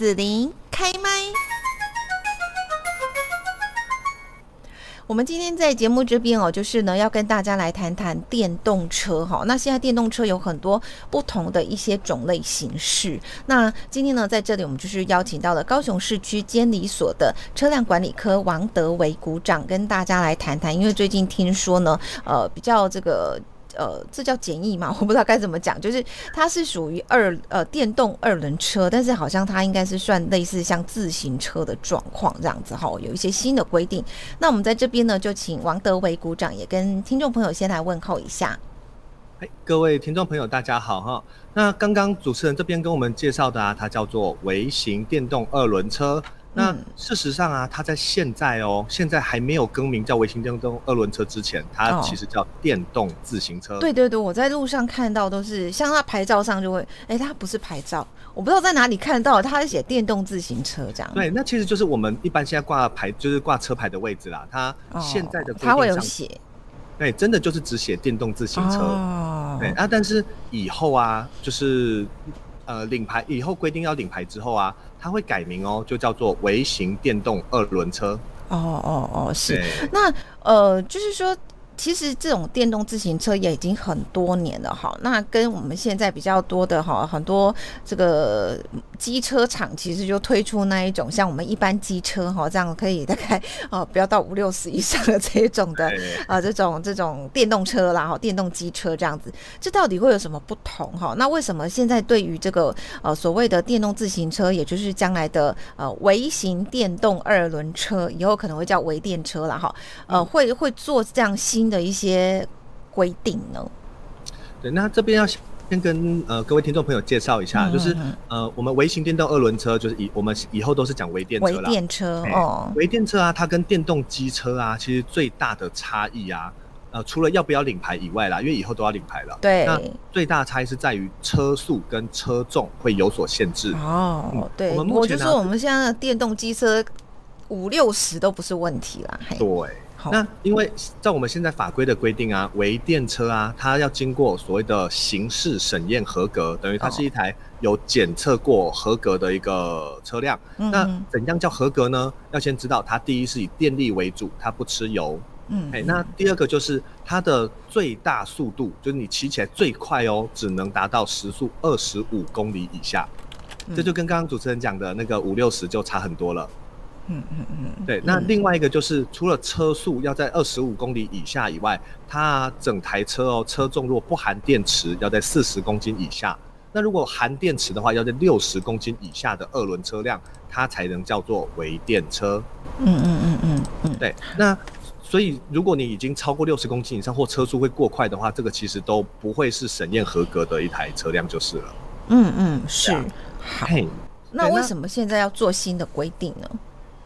子琳开麦。我们今天在节目这边哦，就是呢要跟大家来谈谈电动车哈。那现在电动车有很多不同的一些种类形式。那今天呢在这里，我们就是邀请到了高雄市区监理所的车辆管理科王德维股长，跟大家来谈谈。因为最近听说呢，呃，比较这个。呃，这叫简易嘛？我不知道该怎么讲，就是它是属于二呃电动二轮车，但是好像它应该是算类似像自行车的状况这样子哈，有一些新的规定。那我们在这边呢，就请王德维鼓掌，也跟听众朋友先来问候一下。哎，各位听众朋友，大家好哈。那刚刚主持人这边跟我们介绍的啊，它叫做微型电动二轮车。那事实上啊，它在现在哦，现在还没有更名叫微型电动二轮车之前，它其实叫电动自行车。对对对，我在路上看到都是像它牌照上就会，哎，它不是牌照，我不知道在哪里看到，它是写电动自行车这样。对，那其实就是我们一般现在挂牌，就是挂车牌的位置啦。它现在的它会有写，对，真的就是只写电动自行车。对啊，但是以后啊，就是呃领牌以后规定要领牌之后啊。它会改名哦，就叫做微型电动二轮车。哦哦哦，是。那呃，就是说。其实这种电动自行车也已经很多年了哈，那跟我们现在比较多的哈，很多这个机车厂其实就推出那一种像我们一般机车哈，这样可以大概哦不要到五六十以上的这种 的 啊这种这种电动车啦哈，电动机车这样子，这到底会有什么不同哈？那为什么现在对于这个呃所谓的电动自行车，也就是将来的呃微型电动二轮车，以后可能会叫微电车了哈，呃会会做这样新。的一些规定呢？对，那这边要先跟呃各位听众朋友介绍一下，就是呃我们微型电动二轮车，就是以我们以后都是讲微电车微电车哦，微电车啊，它跟电动机车啊，其实最大的差异啊，呃除了要不要领牌以外啦，因为以后都要领牌了，对，那最大差异是在于车速跟车重会有所限制哦。对，我们我就说我们现在的电动机车五六十都不是问题啦，对。那因为在我们现在法规的规定啊，微电车啊，它要经过所谓的形式审验合格，等于它是一台有检测过合格的一个车辆。那怎样叫合格呢？要先知道它第一是以电力为主，它不吃油。嗯，哎，那第二个就是它的最大速度，就是你骑起来最快哦，只能达到时速二十五公里以下。这就跟刚刚主持人讲的那个五六十就差很多了。嗯嗯嗯，对。那另外一个就是，除了车速要在二十五公里以下以外，它整台车哦，车重如果不含电池，要在四十公斤以下。那如果含电池的话，要在六十公斤以下的二轮车辆，它才能叫做微电车。嗯嗯嗯嗯嗯，对。那所以，如果你已经超过六十公斤以上，或车速会过快的话，这个其实都不会是审验合格的一台车辆就是了。嗯嗯，是。好。那为什么现在要做新的规定呢？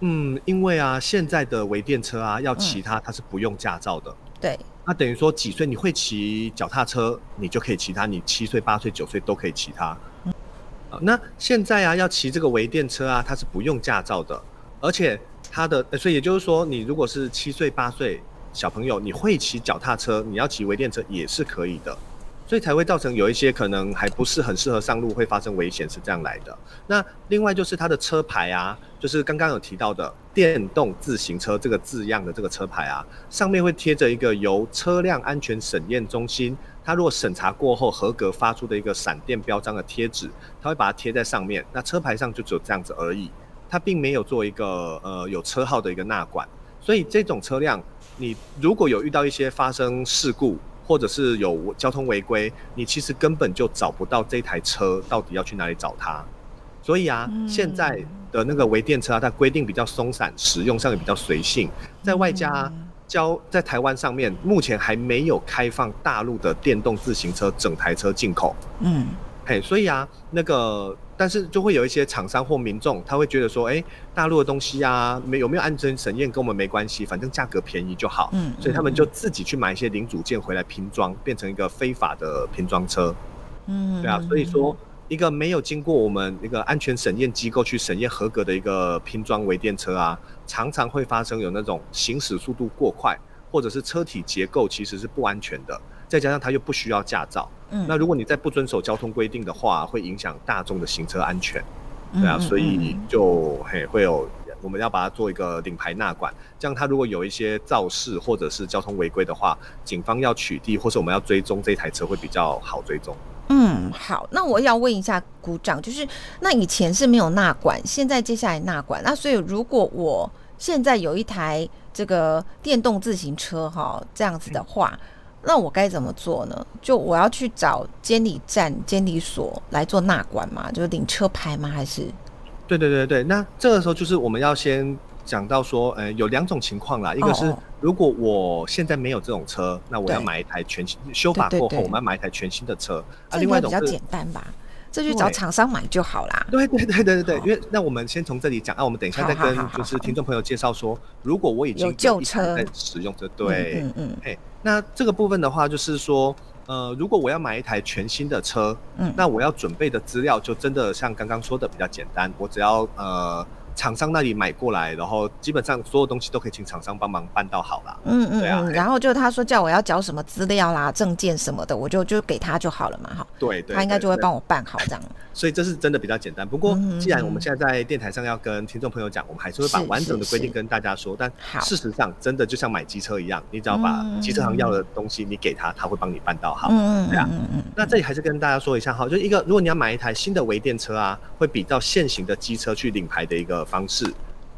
嗯，因为啊，现在的微电车啊，要骑它，它是不用驾照的。对。那等于说，几岁你会骑脚踏车，你就可以骑它；你七岁、八岁、九岁都可以骑它。嗯。那现在啊，要骑这个微电车啊，它是不用驾照的，而且它的，所以也就是说，你如果是七岁、八岁小朋友，你会骑脚踏车，你要骑微电车也是可以的。所以才会造成有一些可能还不是很适合上路，会发生危险，是这样来的。那另外就是它的车牌啊，就是刚刚有提到的电动自行车这个字样的这个车牌啊，上面会贴着一个由车辆安全审验中心，它如果审查过后合格发出的一个闪电标章的贴纸，它会把它贴在上面。那车牌上就只有这样子而已，它并没有做一个呃有车号的一个纳管。所以这种车辆，你如果有遇到一些发生事故，或者是有交通违规，你其实根本就找不到这台车到底要去哪里找它。所以啊，现在的那个微电车啊，它规定比较松散，使用上也比较随性。在外加交在台湾上面，目前还没有开放大陆的电动自行车整台车进口。嗯，嘿，所以啊，那个。但是就会有一些厂商或民众，他会觉得说，哎，大陆的东西啊，没有没有安全审验跟我们没关系，反正价格便宜就好。嗯，所以他们就自己去买一些零组件回来拼装，变成一个非法的拼装车。嗯，对啊，所以说一个没有经过我们一个安全审验机构去审验合格的一个拼装微电车啊，常常会发生有那种行驶速度过快，或者是车体结构其实是不安全的。再加上他又不需要驾照，嗯，那如果你再不遵守交通规定的话，会影响大众的行车安全。对啊，所以就嘿会有我们要把它做一个领牌纳管，这样他如果有一些肇事或者是交通违规的话，警方要取缔或是我们要追踪这台车会比较好追踪。嗯，好，那我要问一下鼓掌，就是那以前是没有纳管，现在接下来纳管，那所以如果我现在有一台这个电动自行车哈，这样子的话，那我该怎么做呢？就我要去找监理站、监理所来做纳管吗？就是领车牌吗？还是？对对对对，那这个时候就是我们要先。讲到说，呃，有两种情况啦，一个是如果我现在没有这种车，那我要买一台全新修法过后，我们要买一台全新的车。啊，另外一种比较简单吧，这就找厂商买就好啦。对对对对对对，因为那我们先从这里讲啊，我们等一下再跟就是听众朋友介绍说，如果我已经有旧车。在使用这，对，嗯嗯，哎，那这个部分的话，就是说，呃，如果我要买一台全新的车，嗯，那我要准备的资料就真的像刚刚说的比较简单，我只要呃。厂商那里买过来，然后基本上所有东西都可以请厂商帮忙办到好了。嗯嗯，对啊。然后就他说叫我要交什么资料啦、证件什么的，我就就给他就好了嘛，哈。对对。他应该就会帮我办好这样。所以这是真的比较简单。不过既然我们现在在电台上要跟听众朋友讲，我们还是会把完整的规定跟大家说。但事实上，真的就像买机车一样，你只要把机车行要的东西你给他，他会帮你办到好。嗯嗯嗯嗯嗯。那这里还是跟大家说一下哈，就一个如果你要买一台新的微电车啊，会比较现行的机车去领牌的一个方式。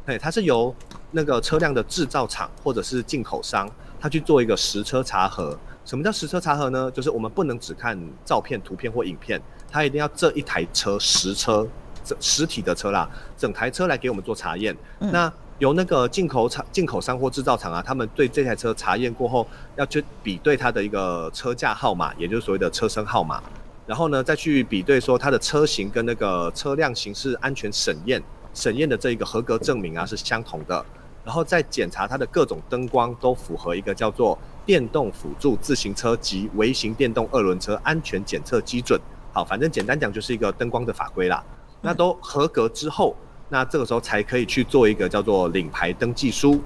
对，它是由那个车辆的制造厂或者是进口商，他去做一个实车查核。什么叫实车查核呢？就是我们不能只看照片、图片或影片，它一定要这一台车实车、实实体的车啦，整台车来给我们做查验。那由那个进口厂、进口商或制造厂啊，他们对这台车查验过后，要去比对它的一个车架号码，也就是所谓的车身号码，然后呢再去比对说它的车型跟那个车辆形式安全审验。审验的这一个合格证明啊是相同的，然后再检查它的各种灯光都符合一个叫做电动辅助自行车及微型电动二轮车安全检测基准。好，反正简单讲就是一个灯光的法规啦。那都合格之后，那这个时候才可以去做一个叫做领牌登记书。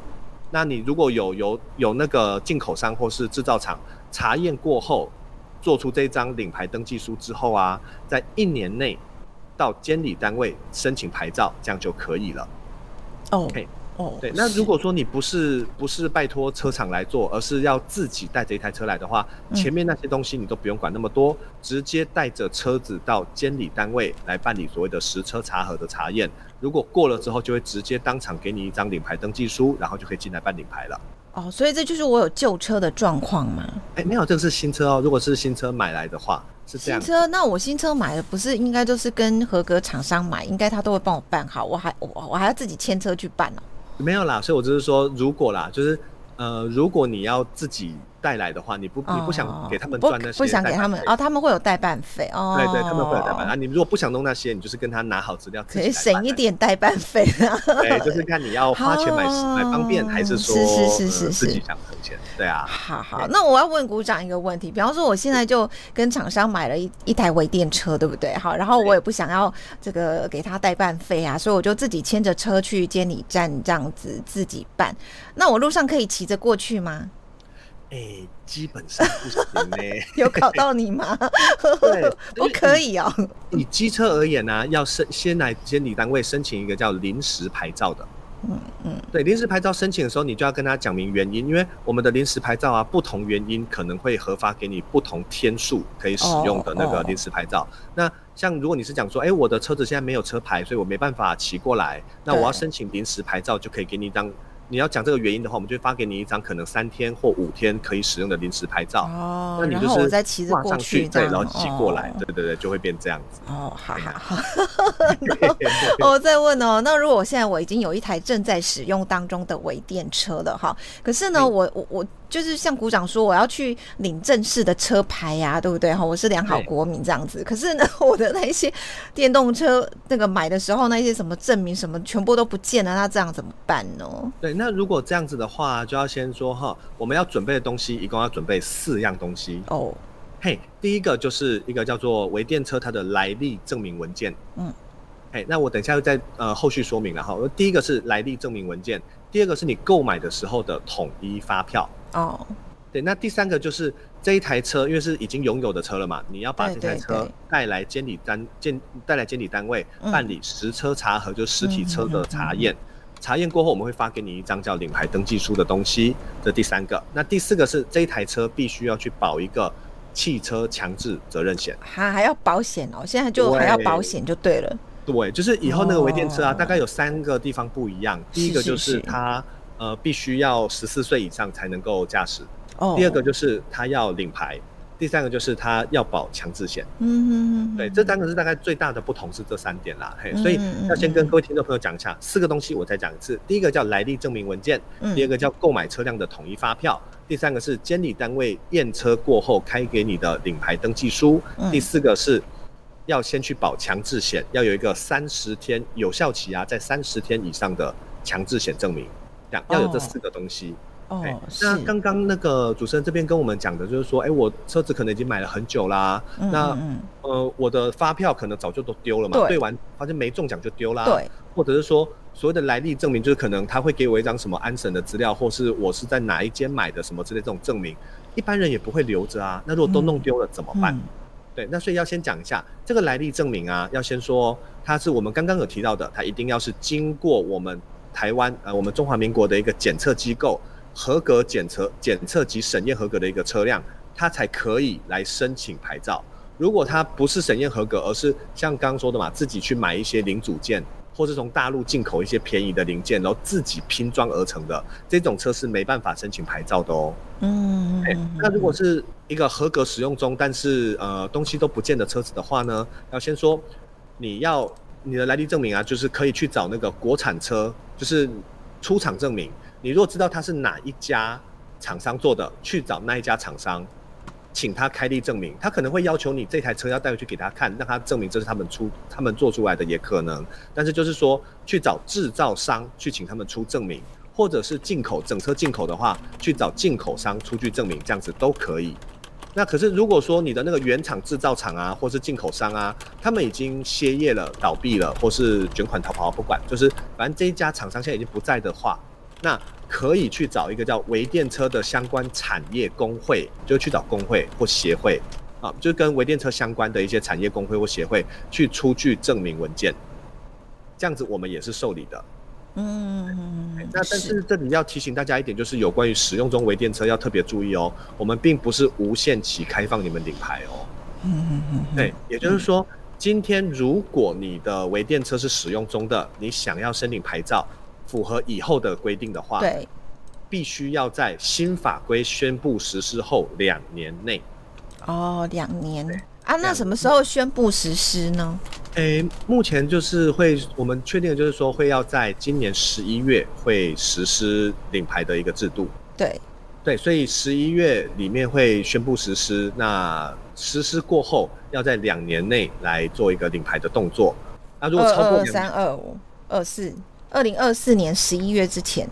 那你如果有有有那个进口商或是制造厂查验过后，做出这张领牌登记书之后啊，在一年内。到监理单位申请牌照，这样就可以了。哦，哦，对。那如果说你不是不是拜托车厂来做，而是要自己带着一台车来的话，前面那些东西你都不用管那么多，直接带着车子到监理单位来办理所谓的实车查核的查验。如果过了之后，就会直接当场给你一张领牌登记书，然后就可以进来办领牌了。哦，所以这就是我有旧车的状况吗？哎，没有，这个是新车哦。如果是新车买来的话。新车，那我新车买的不是应该就是跟合格厂商买，应该他都会帮我办好，我还我我还要自己牵车去办呢。没有啦，所以我就是说，如果啦，就是呃，如果你要自己。带来的话，你不你不想给他们赚那些，不想给他们哦，他们会有代办费哦。对对，他们会有代办啊。你如果不想弄那些，你就是跟他拿好资料，可以省一点代办费啊。对，就是看你要花钱买买方便，还是说是是是是自己想省钱。对啊。好好，那我要问股长一个问题，比方说我现在就跟厂商买了一一台微电车，对不对？好，然后我也不想要这个给他代办费啊，所以我就自己牵着车去监理站这样子自己办。那我路上可以骑着过去吗？哎，基本上不行呢。有考到你吗？对，不可以哦。以机车而言呢，要申先来监理单位申请一个叫临时牌照的。嗯嗯，对，临时牌照申请的时候，你就要跟他讲明原因，因为我们的临时牌照啊，不同原因可能会核发给你不同天数可以使用的那个临时牌照。那像如果你是讲说，哎，我的车子现在没有车牌，所以我没办法骑过来，那我要申请临时牌照，就可以给你一张。你要讲这个原因的话，我们就发给你一张可能三天或五天可以使用的临时牌照。哦，那你就是挂上去，对，然后骑过来，对对对，就会变这样子。哦，好好好。我 再问哦，那如果我现在我已经有一台正在使用当中的微电车了哈，可是呢，我我我。就是像股长说，我要去领正式的车牌呀，对不对哈？我是良好国民这样子。可是呢，我的那些电动车那个买的时候，那些什么证明什么全部都不见了，那这样怎么办呢？对，那如果这样子的话，就要先说哈，我们要准备的东西一共要准备四样东西哦。嘿，第一个就是一个叫做微电车它的来历证明文件。嗯，嘿，那我等一下再呃后续说明了哈。第一个是来历证明文件，第二个是你购买的时候的统一发票。哦，对，那第三个就是这一台车，因为是已经拥有的车了嘛，你要把这台车带来监理单监带来监理单位办理实车查核，就实体车的查验。查验过后，我们会发给你一张叫领牌登记书的东西。这第三个，那第四个是这一台车必须要去保一个汽车强制责任险，还还要保险哦。现在就还要保险就对了。对，就是以后那个微电车啊，大概有三个地方不一样。第一个就是它呃必须要十四岁以上才能够驾驶。哦。第二个就是它要领牌。第三个就是它要保强制险，嗯，对，这三个是大概最大的不同是这三点啦，嘿，所以要先跟各位听众朋友讲一下四个东西，我再讲一次。第一个叫来历证明文件，第二个叫购买车辆的统一发票，第三个是监理单位验车过后开给你的领牌登记书，第四个是要先去保强制险，要有一个三十天有效期啊，在三十天以上的强制险证明，这样要有这四个东西。哦，那刚刚那个主持人这边跟我们讲的，就是说，哎，我车子可能已经买了很久啦，那呃，我的发票可能早就都丢了嘛，对完发现没中奖就丢啦，对，或者是说所谓的来历证明，就是可能他会给我一张什么安审的资料，或是我是在哪一间买的什么之类这种证明，一般人也不会留着啊。那如果都弄丢了怎么办？对，那所以要先讲一下这个来历证明啊，要先说它是我们刚刚有提到的，它一定要是经过我们台湾呃我们中华民国的一个检测机构。合格检测、检测及审验合格的一个车辆，它才可以来申请牌照。如果它不是审验合格，而是像刚刚说的嘛，自己去买一些零组件，或是从大陆进口一些便宜的零件，然后自己拼装而成的这种车是没办法申请牌照的哦。嗯，那如果是一个合格使用中，但是呃东西都不见的车子的话呢，要先说你要你的来历证明啊，就是可以去找那个国产车，就是出厂证明。你如果知道它是哪一家厂商做的，去找那一家厂商，请他开立证明。他可能会要求你这台车要带回去给他看，让他证明这是他们出、他们做出来的也可能。但是就是说，去找制造商去请他们出证明，或者是进口整车进口的话，去找进口商出具证明，这样子都可以。那可是如果说你的那个原厂制造厂啊，或是进口商啊，他们已经歇业了、倒闭了，或是卷款逃跑，不管，就是反正这一家厂商现在已经不在的话。那可以去找一个叫微电车的相关产业工会，就去找工会或协会啊，就跟微电车相关的一些产业工会或协会去出具证明文件，这样子我们也是受理的。嗯，那但是这里要提醒大家一点，就是有关于使用中微电车要特别注意哦，我们并不是无限期开放你们领牌哦。嗯嗯嗯，对，也就是说，今天如果你的微电车是使用中的，你想要申领牌照。符合以后的规定的话，对，必须要在新法规宣布实施后两年内。哦，两年啊？那什么时候宣布实施呢？诶，目前就是会，我们确定的就是说会要在今年十一月会实施领牌的一个制度。对，对，所以十一月里面会宣布实施。那实施过后，要在两年内来做一个领牌的动作。那如果超过三二五二四。二零二四年十一月之前，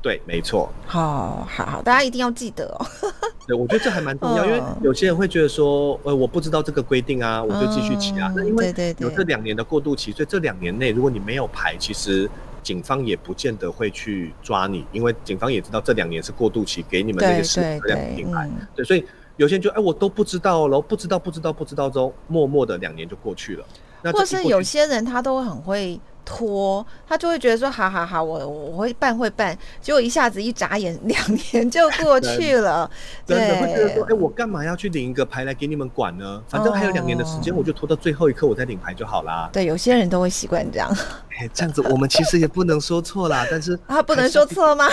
对，没错。好，好，好，大家一定要记得哦。对，我觉得这还蛮重要，因为有些人会觉得说，呃，我不知道这个规定啊，我就继续骑啊。那因为有这两年的过渡期，所以这两年内，如果你没有牌，其实警方也不见得会去抓你，因为警方也知道这两年是过渡期，给你们那个车辆品牌。对，所以有些人就哎，我都不知道然后不知道，不知道，不知道之后，默默的两年就过去了。那或是有些人他都很会。拖，他就会觉得说，好好好，我我会办会办，结果一下子一眨眼，两年就过去了。真的会觉得说，哎，我干嘛要去领一个牌来给你们管呢？反正还有两年的时间，我就拖到最后一刻，我再领牌就好啦。对，有些人都会习惯这样。哎，这样子我们其实也不能说错啦，但是啊，不能说错吗？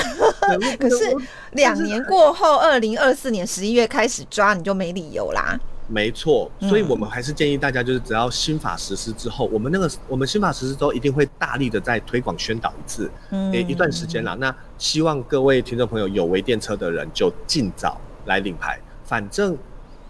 可是两年过后，二零二四年十一月开始抓，你就没理由啦。没错，所以我们还是建议大家，就是只要新法实施之后，我们那个我们新法实施之后，一定会大力的再推广宣导一次，也，一段时间啦。那希望各位听众朋友有微电车的人就尽早来领牌，反正。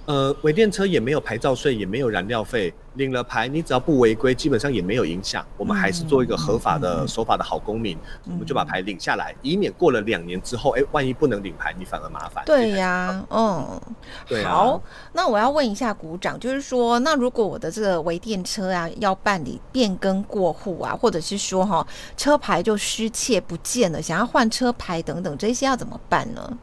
呃，微电车也没有牌照税，也没有燃料费，领了牌，你只要不违规，基本上也没有影响。我们还是做一个合法的、守法的好公民，我们就把牌领下来，以免过了两年之后，哎，万一不能领牌，你反而麻烦。对呀，嗯，对。好，那我要问一下股长，就是说，那如果我的这个微电车啊，要办理变更过户啊，或者是说哈，车牌就失窃不见了，想要换车牌等等，这些要怎么办呢？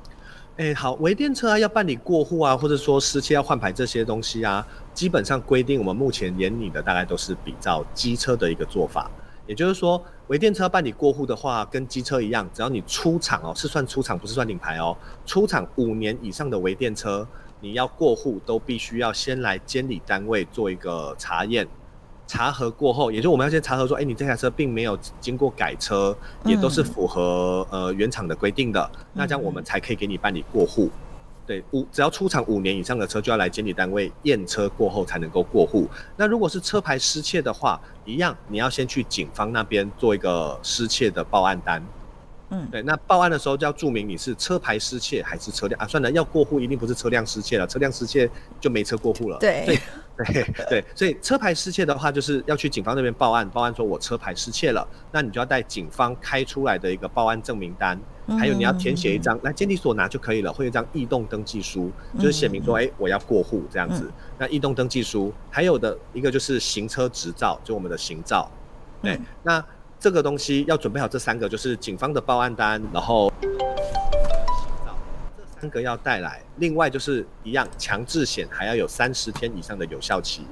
哎，好，微电车啊，要办理过户啊，或者说失窃要换牌这些东西啊，基本上规定我们目前严拟的大概都是比较机车的一个做法。也就是说，微电车办理过户的话，跟机车一样，只要你出厂哦，是算出厂，不是算领牌哦。出厂五年以上的微电车，你要过户都必须要先来监理单位做一个查验。查核过后，也就我们要先查核说，哎，你这台车并没有经过改车，也都是符合呃原厂的规定的，那这样我们才可以给你办理过户。对，五只要出厂五年以上的车，就要来监理单位验车过后才能够过户。那如果是车牌失窃的话，一样你要先去警方那边做一个失窃的报案单。嗯，对，那报案的时候就要注明你是车牌失窃还是车辆啊？算了，要过户一定不是车辆失窃了，车辆失窃就没车过户了。对。对对，所以车牌失窃的话，就是要去警方那边报案，报案说我车牌失窃了，那你就要带警方开出来的一个报案证明单，还有你要填写一张来监理所拿就可以了，会有一张异动登记书，就是写明说，哎，我要过户这样子。那异动登记书还有的一个就是行车执照，就我们的行照。对，那这个东西要准备好这三个，就是警方的报案单，然后。三个要带来，另外就是一样强制险还要有三十天以上的有效期，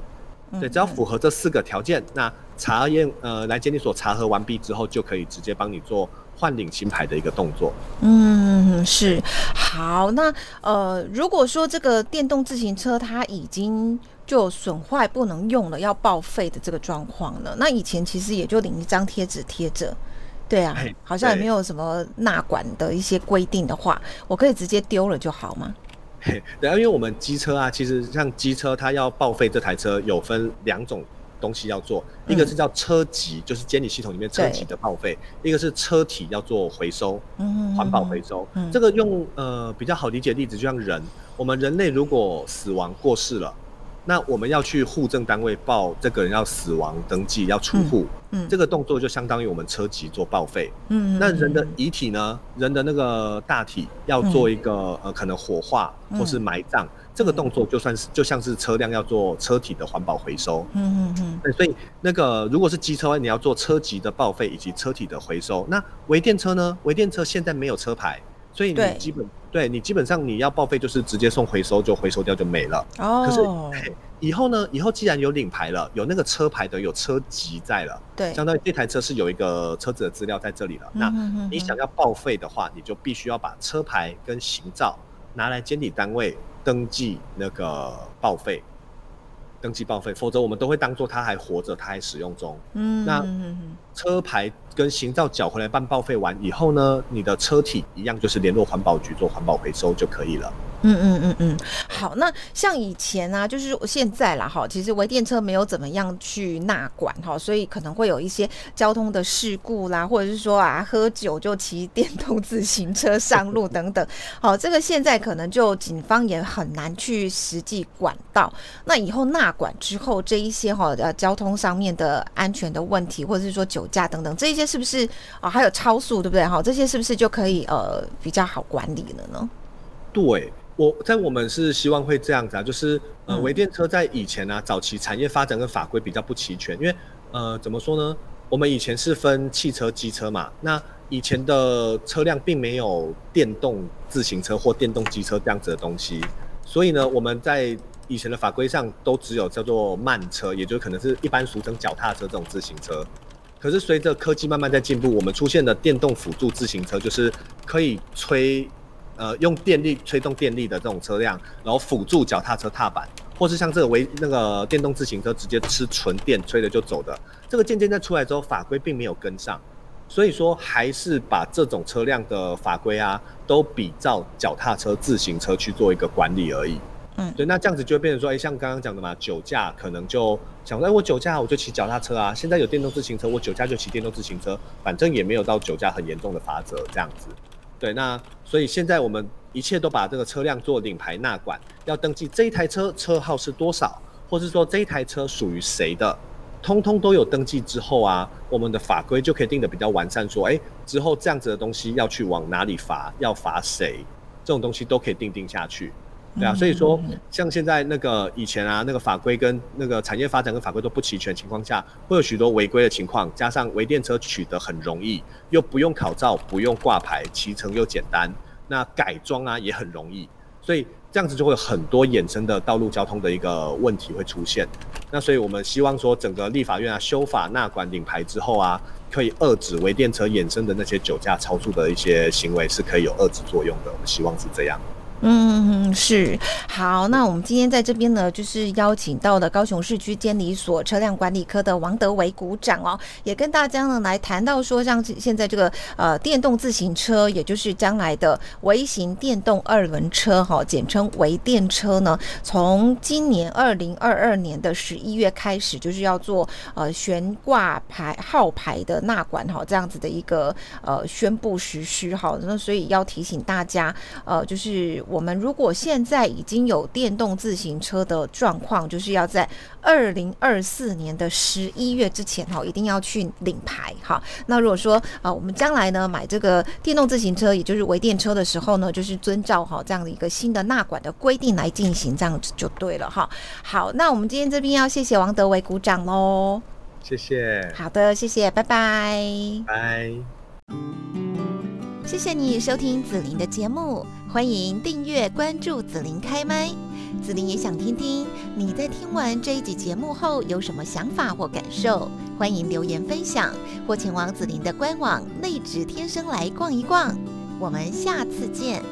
对，只要符合这四个条件，那查验呃来鉴定所查核完毕之后，就可以直接帮你做换领新牌的一个动作。嗯，是好，那呃如果说这个电动自行车它已经就损坏不能用了，要报废的这个状况呢，那以前其实也就领一张贴纸贴着。对啊，好像也没有什么纳管的一些规定的话，我可以直接丢了就好吗？对啊，因为我们机车啊，其实像机车，它要报废这台车有分两种东西要做，一个是叫车籍，就是监理系统里面车籍的报废；一个是车体要做回收，嗯环保回收。这个用呃比较好理解例子，就像人，我们人类如果死亡过世了。那我们要去户政单位报这个人要死亡登记要出户，嗯，这个动作就相当于我们车籍做报废，嗯，那人的遗体呢，人的那个大体要做一个呃可能火化或是埋葬，这个动作就算是就像是车辆要做车体的环保回收，嗯嗯嗯，所以那个如果是机车，你要做车籍的报废以及车体的回收，那微电车呢？微电车现在没有车牌，所以你基本。对你基本上你要报废就是直接送回收就回收掉就没了。哦。可是以后呢？以后既然有领牌了，有那个车牌的，有车籍在了，对，相当于这台车是有一个车子的资料在这里了。那你想要报废的话，你就必须要把车牌跟行照拿来监理单位登记那个报废。登记报废，否则我们都会当做他还活着，他还使用中。嗯，那车牌跟行照缴回来办报废完以后呢，你的车体一样就是联络环保局做环保回收就可以了。嗯嗯嗯嗯，好，那像以前啊，就是现在啦，哈，其实微电车没有怎么样去纳管哈，所以可能会有一些交通的事故啦，或者是说啊，喝酒就骑电动自行车上路等等，好，这个现在可能就警方也很难去实际管到。那以后纳管之后，这一些哈呃交通上面的安全的问题，或者是说酒驾等等，这一些是不是啊？还有超速，对不对？哈，这些是不是就可以呃比较好管理了呢？对。我在我们是希望会这样子啊，就是呃，微电车在以前呢，早期产业发展跟法规比较不齐全，因为呃，怎么说呢？我们以前是分汽车、机车嘛，那以前的车辆并没有电动自行车或电动机车这样子的东西，所以呢，我们在以前的法规上都只有叫做慢车，也就可能是一般俗称脚踏车这种自行车。可是随着科技慢慢在进步，我们出现的电动辅助自行车，就是可以吹。呃，用电力推动电力的这种车辆，然后辅助脚踏车踏板，或是像这个为那个电动自行车直接吃纯电吹了就走的，这个渐渐在出来之后，法规并没有跟上，所以说还是把这种车辆的法规啊，都比照脚踏车、自行车去做一个管理而已。对，那这样子就会变成说，哎，像刚刚讲的嘛，酒驾可能就想说，哎，我酒驾我就骑脚踏车啊，现在有电动自行车，我酒驾就骑电动自行车，反正也没有到酒驾很严重的罚则这样子。对，那所以现在我们一切都把这个车辆做领牌纳管，要登记这一台车车号是多少，或是说这一台车属于谁的，通通都有登记之后啊，我们的法规就可以定的比较完善，说，哎，之后这样子的东西要去往哪里罚，要罚谁，这种东西都可以定定下去。对啊，所以说像现在那个以前啊，那个法规跟那个产业发展跟法规都不齐全情况下，会有许多违规的情况。加上微电车取得很容易，又不用考照，不用挂牌，骑乘又简单，那改装啊也很容易，所以这样子就会有很多衍生的道路交通的一个问题会出现。那所以我们希望说，整个立法院啊修法纳管领牌之后啊，可以遏制微电车衍生的那些酒驾超速的一些行为，是可以有遏制作用的。我们希望是这样。嗯，是好。那我们今天在这边呢，就是邀请到了高雄市区监理所车辆管理科的王德维股长哦，也跟大家呢来谈到说，像现在这个呃电动自行车，也就是将来的微型电动二轮车哈，简称微电车呢，从今年二零二二年的十一月开始，就是要做呃悬挂牌号牌的纳管哈，这样子的一个呃宣布实施哈。那所以要提醒大家，呃，就是。我们如果现在已经有电动自行车的状况，就是要在二零二四年的十一月之前哈，一定要去领牌哈。那如果说啊，我们将来呢买这个电动自行车，也就是微电车的时候呢，就是遵照哈这样的一个新的纳管的规定来进行，这样子就对了哈。好，那我们今天这边要谢谢王德伟鼓掌喽，谢谢。好的，谢谢，拜拜。拜。谢谢你收听紫琳的节目，欢迎订阅关注紫琳开麦。紫琳也想听听你在听完这一集节目后有什么想法或感受，欢迎留言分享或前往紫琳的官网内职天生来逛一逛。我们下次见。